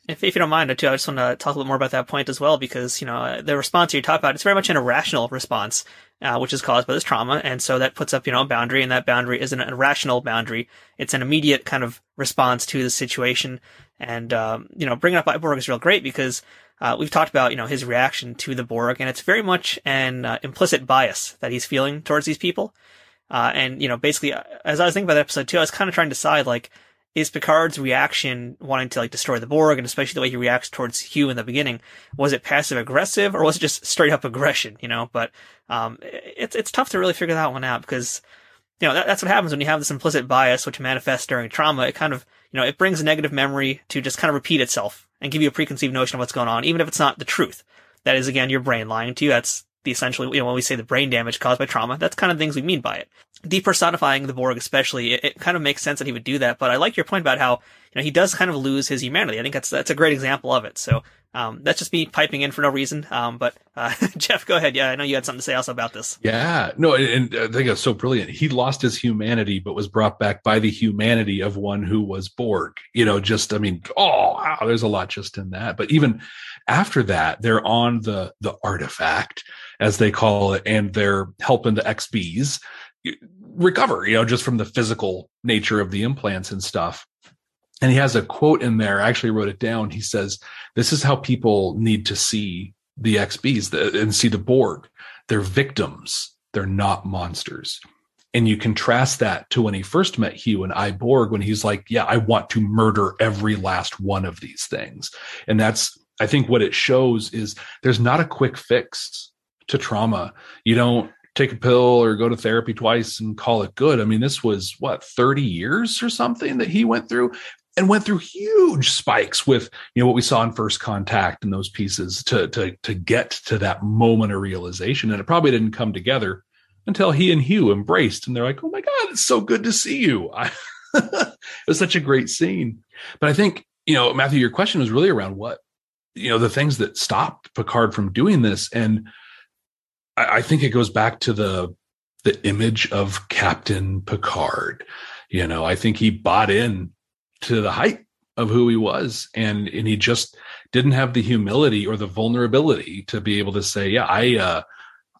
If, if you don't mind, too, I just want to talk a little more about that point as well, because, you know, the response you talk about, it's very much an irrational response, uh, which is caused by this trauma. And so that puts up, you know, a boundary, and that boundary isn't an irrational boundary. It's an immediate kind of response to the situation. And, um, you know, bringing up Borg is real great because, uh, we've talked about, you know, his reaction to the Borg, and it's very much an uh, implicit bias that he's feeling towards these people. Uh, and, you know, basically, uh, as I was thinking about that episode too, I was kind of trying to decide, like, is Picard's reaction wanting to like destroy the Borg, and especially the way he reacts towards Hugh in the beginning, was it passive aggressive or was it just straight up aggression? You know, but um, it's it's tough to really figure that one out because you know that, that's what happens when you have this implicit bias which manifests during trauma. It kind of you know it brings a negative memory to just kind of repeat itself and give you a preconceived notion of what's going on, even if it's not the truth. That is again your brain lying to you. That's the essentially, you know, when we say the brain damage caused by trauma, that's kind of things we mean by it. Depersonifying the Borg, especially, it, it, kind of makes sense that he would do that. But I like your point about how, you know, he does kind of lose his humanity. I think that's, that's a great example of it. So, um, that's just me piping in for no reason. Um, but, uh, *laughs* Jeff, go ahead. Yeah, I know you had something to say also about this. Yeah, no, and, and I think it's so brilliant. He lost his humanity, but was brought back by the humanity of one who was Borg. You know, just, I mean, oh, wow, there's a lot just in that. But even after that, they're on the, the artifact as they call it, and they're helping the XBs recover, you know, just from the physical nature of the implants and stuff. And he has a quote in there. I actually wrote it down. He says, This is how people need to see the XBs and see the Borg. They're victims, they're not monsters. And you contrast that to when he first met Hugh and I Borg, when he's like, Yeah, I want to murder every last one of these things. And that's, I think what it shows is there's not a quick fix to trauma. You don't take a pill or go to therapy twice and call it good. I mean, this was what 30 years or something that he went through and went through huge spikes with you know what we saw in first contact and those pieces to to to get to that moment of realization and it probably didn't come together until he and Hugh embraced and they're like oh my god it's so good to see you I, *laughs* it was such a great scene but i think you know matthew your question was really around what you know the things that stopped picard from doing this. And I, I think it goes back to the the image of Captain Picard. You know, I think he bought in to the hype of who he was and and he just didn't have the humility or the vulnerability to be able to say yeah i uh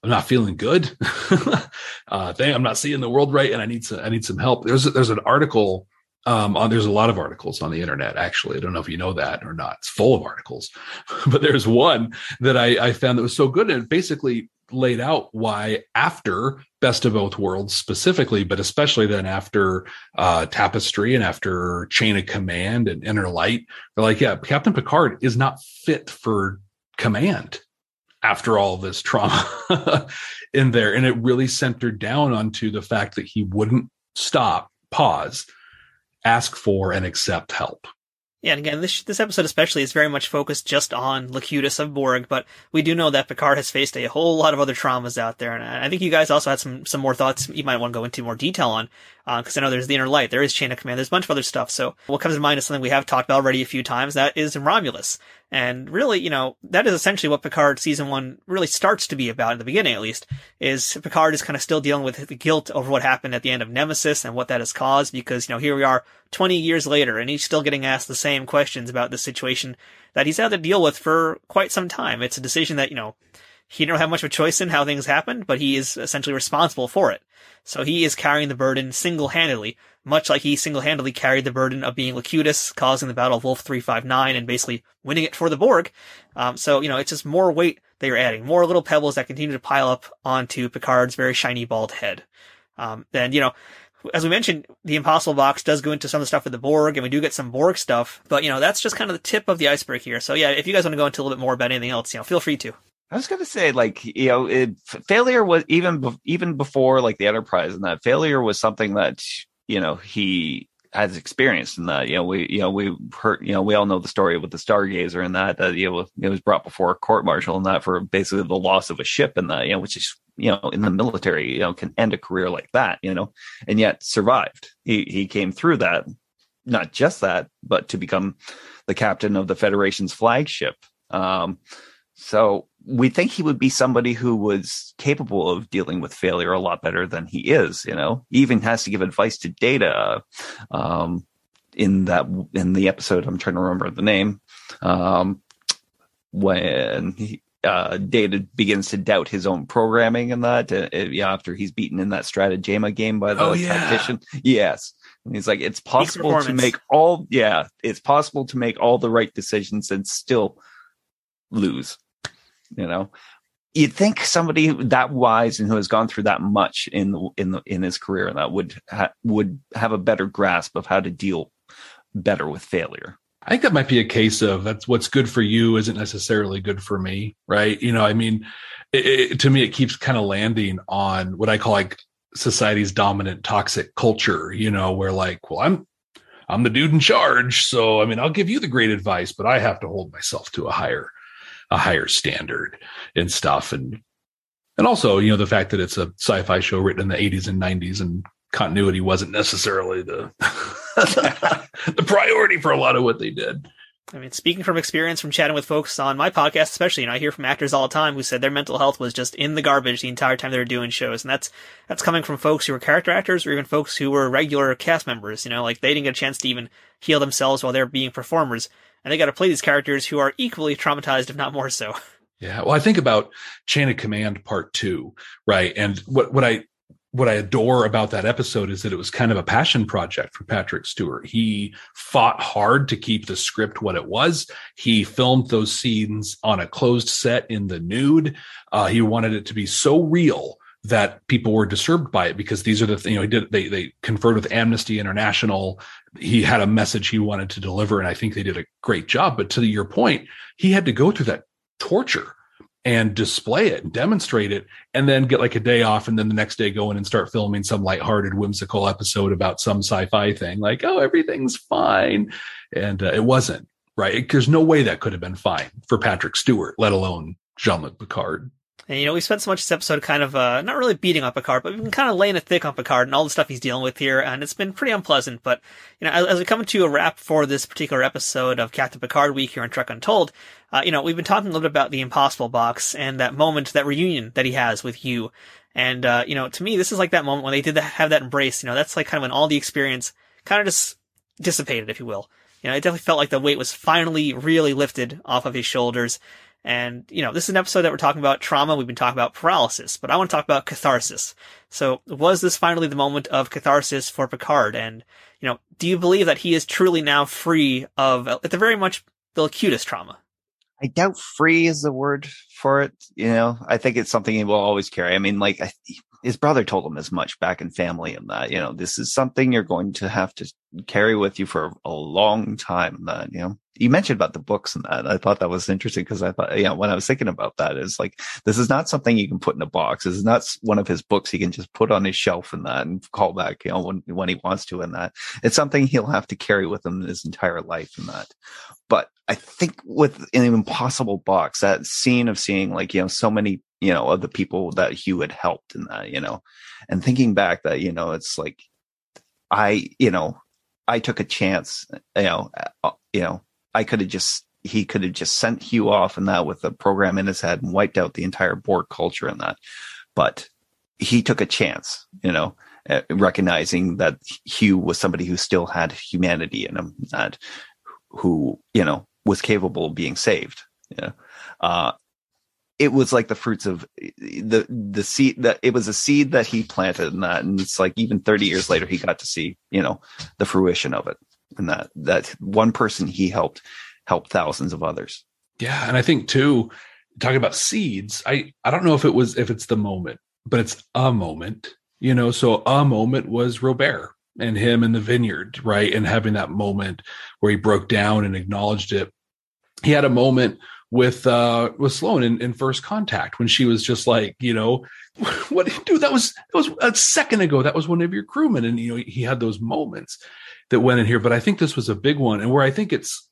i'm not feeling good. *laughs* Uh i'm not seeing the world right and i need some i need some help. There's there's an article um on there's a lot of articles on the internet actually. I don't know if you know that or not. It's full of articles. *laughs* But there's one that i i found that was so good and basically laid out why after best of both worlds specifically but especially then after uh, tapestry and after chain of command and inner light they're like yeah captain picard is not fit for command after all this trauma *laughs* in there. And it really centered down onto the fact that he wouldn't stop pause ask for and accept help yeah, and again, this this episode especially is very much focused just on Locutus of Borg, but we do know that Picard has faced a whole lot of other traumas out there, and I think you guys also had some some more thoughts you might want to go into more detail on, because uh, I know there's the Inner Light, there is Chain of Command, there's a bunch of other stuff. So what comes to mind is something we have talked about already a few times. That is Romulus, and really, you know, that is essentially what Picard season one really starts to be about in the beginning, at least. Is Picard is kind of still dealing with the guilt over what happened at the end of Nemesis and what that has caused, because you know here we are 20 years later, and he's still getting asked the same questions about the situation that he's had to deal with for quite some time. It's a decision that, you know, he don't have much of a choice in how things happened, but he is essentially responsible for it. So he is carrying the burden single-handedly, much like he single-handedly carried the burden of being Locutus, causing the Battle of Wolf 359 and basically winning it for the Borg. Um, so, you know, it's just more weight that you're adding, more little pebbles that continue to pile up onto Picard's very shiny bald head. Um, and, you know, as we mentioned, the Impossible Box does go into some of the stuff with the Borg, and we do get some Borg stuff. But you know, that's just kind of the tip of the iceberg here. So yeah, if you guys want to go into a little bit more about anything else, you know, feel free to. I was to say, like, you know, it, failure was even even before like the Enterprise, and that failure was something that you know he has experienced in that. You know, we you know we heard you know we all know the story with the Stargazer and that that you know it was brought before a court martial and that for basically the loss of a ship and that you know which is you know, in the military, you know, can end a career like that, you know, and yet survived. He he came through that, not just that, but to become the captain of the Federation's flagship. Um, So we think he would be somebody who was capable of dealing with failure a lot better than he is. You know, he even has to give advice to Data. Um, in that in the episode, I'm trying to remember the name. Um, when he, uh, Data begins to doubt his own programming and that, uh, uh yeah, after he's beaten in that Strategema game by the oh, yeah. tactician. Yes. And he's like, it's possible to make all, yeah, it's possible to make all the right decisions and still lose, you know? You'd think somebody that wise and who has gone through that much in the, in the, in his career that would, ha- would have a better grasp of how to deal better with failure. I think that might be a case of that's what's good for you isn't necessarily good for me, right? You know, I mean, it, it, to me, it keeps kind of landing on what I call like society's dominant toxic culture, you know, where like, well, I'm, I'm the dude in charge. So, I mean, I'll give you the great advice, but I have to hold myself to a higher, a higher standard and stuff. And, and also, you know, the fact that it's a sci-fi show written in the 80s and 90s and continuity wasn't necessarily the *laughs* the priority for a lot of what they did. I mean, speaking from experience from chatting with folks on my podcast, especially, you know, I hear from actors all the time who said their mental health was just in the garbage the entire time they were doing shows. And that's, that's coming from folks who were character actors or even folks who were regular cast members, you know, like they didn't get a chance to even heal themselves while they're being performers. And they got to play these characters who are equally traumatized, if not more so. Yeah. Well, I think about Chain of Command part two, right? And what, what I, what I adore about that episode is that it was kind of a passion project for Patrick Stewart. He fought hard to keep the script what it was. He filmed those scenes on a closed set in the nude. Uh, he wanted it to be so real that people were disturbed by it because these are the you know he did they they conferred with Amnesty International. He had a message he wanted to deliver, and I think they did a great job. But to your point, he had to go through that torture and display it and demonstrate it and then get like a day off and then the next day go in and start filming some lighthearted whimsical episode about some sci-fi thing like oh everything's fine. And uh, it wasn't right? There's no way that could have been fine for patrick stewart let alone jean-luc picard and you know, we spent so much this episode kind of uh, not really beating on Picard, but we've been kind of laying it thick on Picard and all the stuff he's dealing with here, and it's been pretty unpleasant. But you know, as, as we come to a wrap for this particular episode of Captain Picard Week here on Trek Untold, uh, Hugh know, we've been talking a little bit about the Impossible Box and that moment, that reunion that he has with you, And uh, you know, to me, this is like that moment when they did have that embrace. You know, that's like kind of when all the experience kind of just dissipated, if you will. You know, it definitely felt like the weight was finally really lifted off of his shoulders. And, you know, this is an episode that we're talking about trauma. We've been talking about paralysis, but I want to talk about catharsis. So was this finally the moment of catharsis for Picard? And, you know, do you believe that he is truly now free of, at the very much, the acutest trauma? I doubt free is the word for it. You know, I think it's something he will always carry. I mean, like I, his brother told him as much back in family and that, you know, this is something you're going to have to carry with you for a long time. That, you know, you mentioned about the books and that. I thought that was interesting because I thought, yeah, when I was thinking about that, is like, this is not something you can put in a box. This is not one of his books he can just put on his shelf and that and call back, you know, when, when he wants to and that. It's something he'll have to carry with him his entire life and that. But I think with an impossible box, that scene of seeing like, you know, so many you know, of the people that Hugh had helped in that, you know, and thinking back that, you know, it's like, I, you know, I took a chance, you know, uh, you know, I could have just, he could have just sent Hugh off and that with a program in his head and wiped out the entire Borg culture and that. But he took a chance, you know, uh, recognizing that Hugh was somebody who still had humanity in him, that who, you know, was capable of being saved. Yeah. Uh, it was like the fruits of eh, the the seed that it was a seed that he planted in that and it's like even 30 years later he got to see you know the fruition of it. And that that one person he helped helped thousands of others. Yeah and i think too talking about seeds i i don't know if it was if it's the moment but it's a moment you know? So a moment was robert and him in the vineyard right? And having that moment where he broke down and acknowledged it. He had a moment with uh with Sloane in, in first contact when she was just like, you know, *laughs* what dude, that was that was a second ago. That was one of your crewmen. And you know, he had those moments that went in here. But I think this was a big one, and where I think it's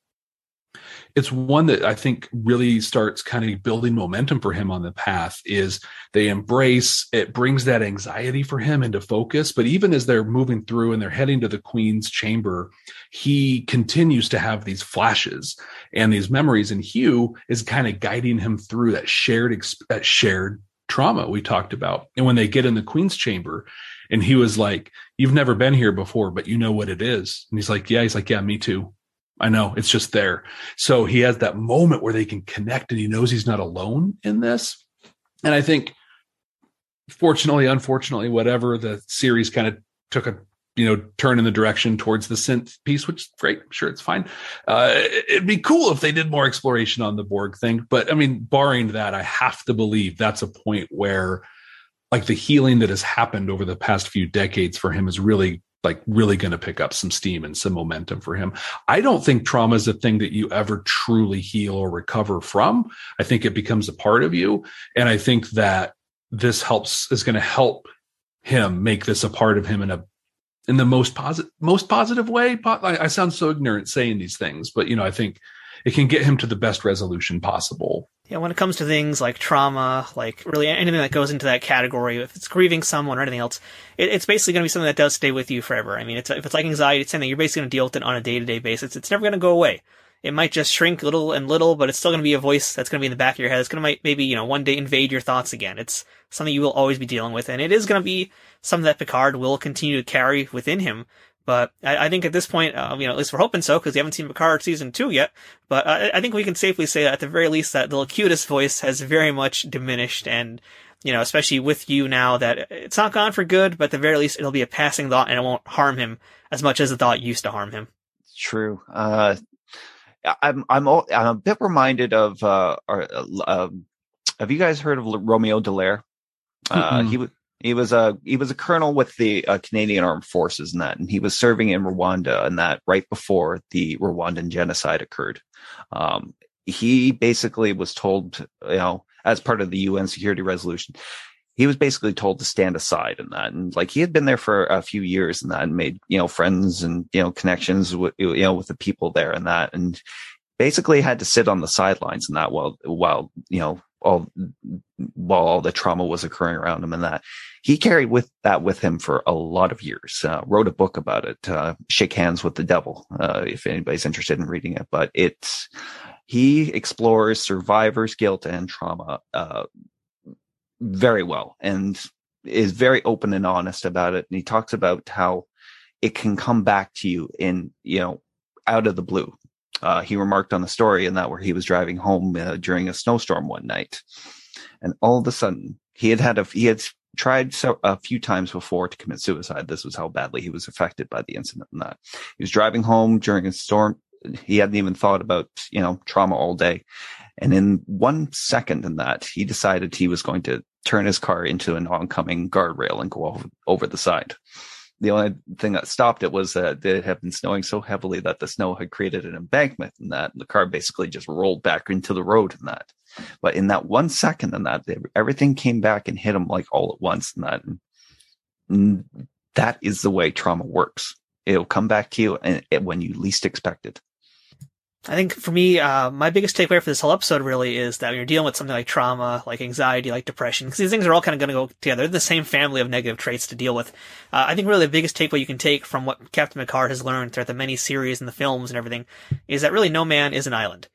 it's one that I think really starts kind of building momentum for him on the path is they embrace it brings that anxiety for him into focus but even as they're moving through and they're heading to the queen's chamber he continues to have these flashes and these memories and Hugh is kind of guiding him through that shared that shared trauma we talked about. And when they get in the queen's chamber and he was like you've never been here before but you know what it is. And he's like yeah. He's like yeah me too I know it's just there. So he has that moment where they can connect and he knows he's not alone in this. And I think fortunately, unfortunately, whatever the series kind of took a you know turn in the direction towards the synth piece, which is great. Sure, it's fine. Uh, it'd be cool if they did more exploration on the Borg thing, but I mean, barring that, I have to believe that's a point where like the healing that has happened over the past few decades for him is really like really going to pick up some steam and some momentum for him. I don't think trauma is a thing that you ever truly heal or recover from. I think it becomes a part of you. And I think that this helps is going to help him make this a part of him in a in the most positive most positive way. I sound so ignorant saying these things, but you know, I think it can get him to the best resolution possible yeah, when it comes to things like trauma, like really anything that goes into that category, if it's grieving someone or anything else, it, it's basically going to be something that does stay with you forever. I mean, it's, if it's like anxiety, it's something you're basically going to deal with it on a day to day basis. It's never going to go away. It might just shrink little and little, but it's still going to be a voice that's going to be in the back of your head. It's going to maybe, you know, one day invade your thoughts again. It's something you will always be dealing with. And it is going to be something that Picard will continue to carry within him but I, I, think at this point, uh, you know, at least we're hoping so because we haven't seen Picard season two yet. But uh, I think we can safely say that at the very least that the Locutus voice has very much diminished, and Hugh know, especially with you now, that it's not gone for good, but at the very least it'll be a passing thought and it won't harm him as much as the thought used to harm him. True. Uh, I'm I'm I'm a bit reminded of uh, our, uh, have you guys heard of Romeo Dallaire? Uh, he was he was a he was a colonel with the uh, Canadian Armed Forces and that, and he was serving in Rwanda and that right before the Rwandan genocide occurred. Um, he basically was told, you know, as part of the UN security resolution, he was basically told to stand aside in that. And like he had been there for a few years and that and made, you know, friends and, you know, connections with, you know, with the people there and that. And basically had to sit on the sidelines and that while, while, you know, all while all the trauma was occurring around him and that he carried with that with him for a lot of years uh, wrote a book about it uh, shake hands with the devil uh, if anybody's interested in reading it but it's he explores survivors guilt and trauma uh, very well and is very open and honest about it. And he talks about how it can come back to you in you know out of the blue. Uh, he remarked on the story in that where he was driving home uh, during a snowstorm one night, and all of a sudden he had had a he had tried so, a few times before to commit suicide. This was how badly he was affected by the incident. And that he was driving home during a storm. He hadn't even thought about you know trauma all day, and in one second in that he decided he was going to turn his car into an oncoming guardrail and go over, over the side the only thing that stopped it was that it had been snowing so heavily that the snow had created an embankment and that and the car basically just rolled back into the road and that. But in that one second and that everything came back and hit him like all at once and that. And that is the way trauma works. It'll come back to you and when you least expect it. I think for me, uh, my biggest takeaway for this whole episode really is that when you're dealing with something like trauma, like anxiety, like depression, because these things are all kind of going to go together. They're the same family of negative traits to deal with. Uh, I think really the biggest takeaway you can take from what Captain Picard has learned throughout the many series and the films and everything is that really no man is an island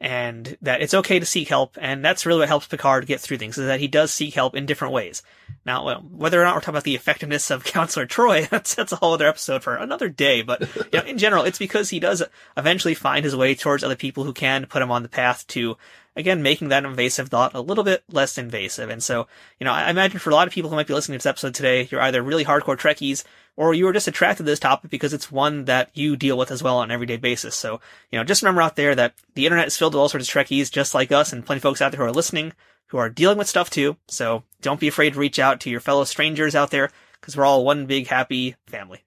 and that it's okay to seek help. And that's really what helps Picard get through things is that he does seek help in different ways. Now, well, whether or not we're talking about the effectiveness of *laughs* Counselor Troi, that's, that's a whole other episode for another day. But *laughs* you know, in general, it's because he does eventually find his way towards other people who can put him on the path to again, making that invasive thought a little bit less invasive. And so, you know, I imagine for a lot of people who might be listening to this episode today, you're either really hardcore Trekkies or you are just attracted to this topic because it's one that you deal with as well on an everyday basis. So, you know, just remember out there that the internet is filled with all sorts of Trekkies just like us and plenty of folks out there who are listening who are dealing with stuff too. So don't be afraid to reach out to your fellow strangers out there because we're all one big happy family.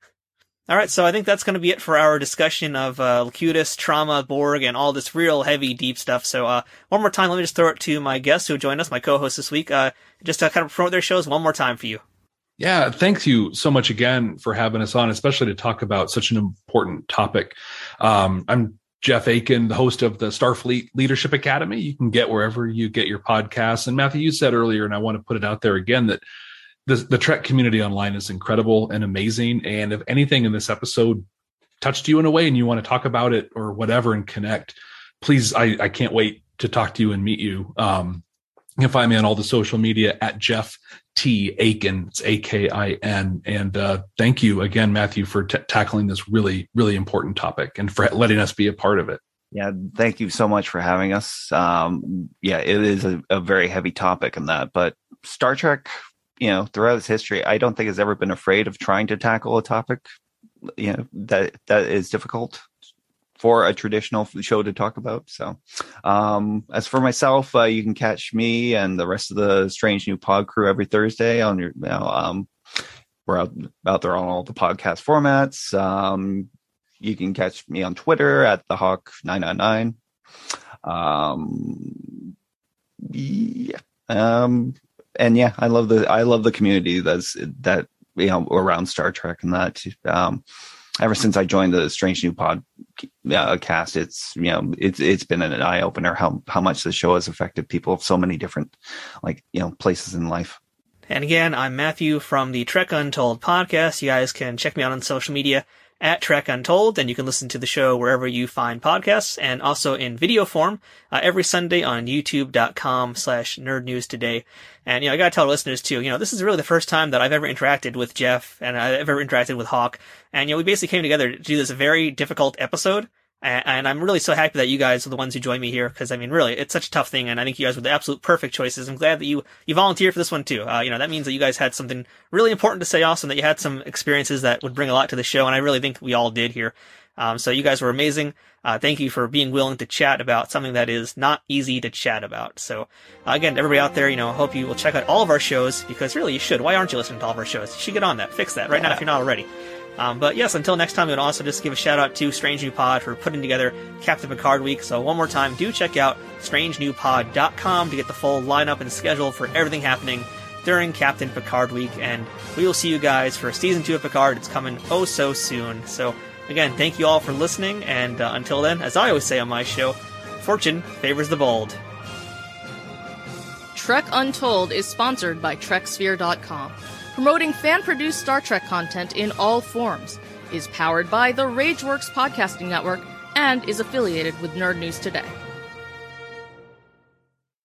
All right, so I think that's going to be it for our discussion of uh, trauma, Borg, and all this real heavy, deep stuff. So uh, one more time, let me just throw it to my guests who joined us, my co-host this week, uh, just to kind of promote their shows one more time for you. Yeah, thanks you so much again for having us on, especially to talk about such an important topic. Um, I'm Jeff Akin, the host of the Starfleet Leadership Academy. You can get wherever you get your podcasts. And Matthew, you said earlier, and I want to put it out there again that the, the Trek community online is incredible and amazing. And if anything in this episode touched you in a way and you want to talk about it or whatever and connect, please, I, I can't wait to talk to you and meet you. Um, you can find me on all the social media at Jeff T Akin. It's A K I N. And uh, thank you again, Matthew, for t- tackling this really, really important topic and for letting us be a part of it. Yeah, thank you so much for having us. Um, yeah, it is a, a very heavy topic in that, but Star Trek, you know, throughout its history, I don't think has ever been afraid of trying to tackle a topic, you know, that that is difficult for a traditional show to talk about. So, um, as for myself, uh, you can catch me and the rest of the Strange New Pod crew every Thursday on your, you know, um, we're out, out there on all the podcast formats. Um, you can catch me on Twitter at the Hawk nine nine nine. Um, yeah. Um, and yeah, I love the I love the community that's that you know around Star Trek and that. Um, ever since I joined the Strange New Pod uh, cast, it's you know it's it's been an eye opener how how much the show has affected people of so many different like you know places in life. And again, I'm Matthew from the Trek Untold podcast. You guys can check me out on social media at Trek Untold, and you can listen to the show wherever you find podcasts, and also in video form uh, every Sunday on YouTube.com slash Nerd News Today. And you know, I gotta tell our listeners too, you know, this is really the first time that I've ever interacted with Jeff, and I've ever interacted with Hawk. And you know, we basically came together to do this very difficult episode. And, I'm really so happy that you guys are the ones who joined me here because I mean, really, it's such a tough thing, and I think you guys were the absolute perfect choices. I'm glad that you you volunteered for this one too. Uh, you know, that means that you guys had something really important to say, awesome, that you had some experiences that would bring a lot to the show, and I really think we all did here. Um, so you guys were amazing. Uh, thank you for being willing to chat about something that is not easy to chat about. So uh, again, everybody out there, you know, I hope you will check out all of our shows because really you should. Why aren't you listening to all of our shows? You should get on that. Fix that right yeah. now if you're not already. Um, but yes, until next time, we would also just give a shout out to Strange New Pod for putting together Captain Picard Week. So one more time, do check out strangenewpod.com to get the full lineup and schedule for everything happening during Captain Picard Week. And we will see you guys for season two of Picard. It's coming oh so soon. So again, thank you all for listening. And uh, until then, as I always say on my show, fortune favors the bold. Trek Untold is sponsored by TrekSphere.com promoting fan produced Star Trek content in all forms, is powered by the Rageworks Podcasting Network, and is affiliated with Nerd News Today.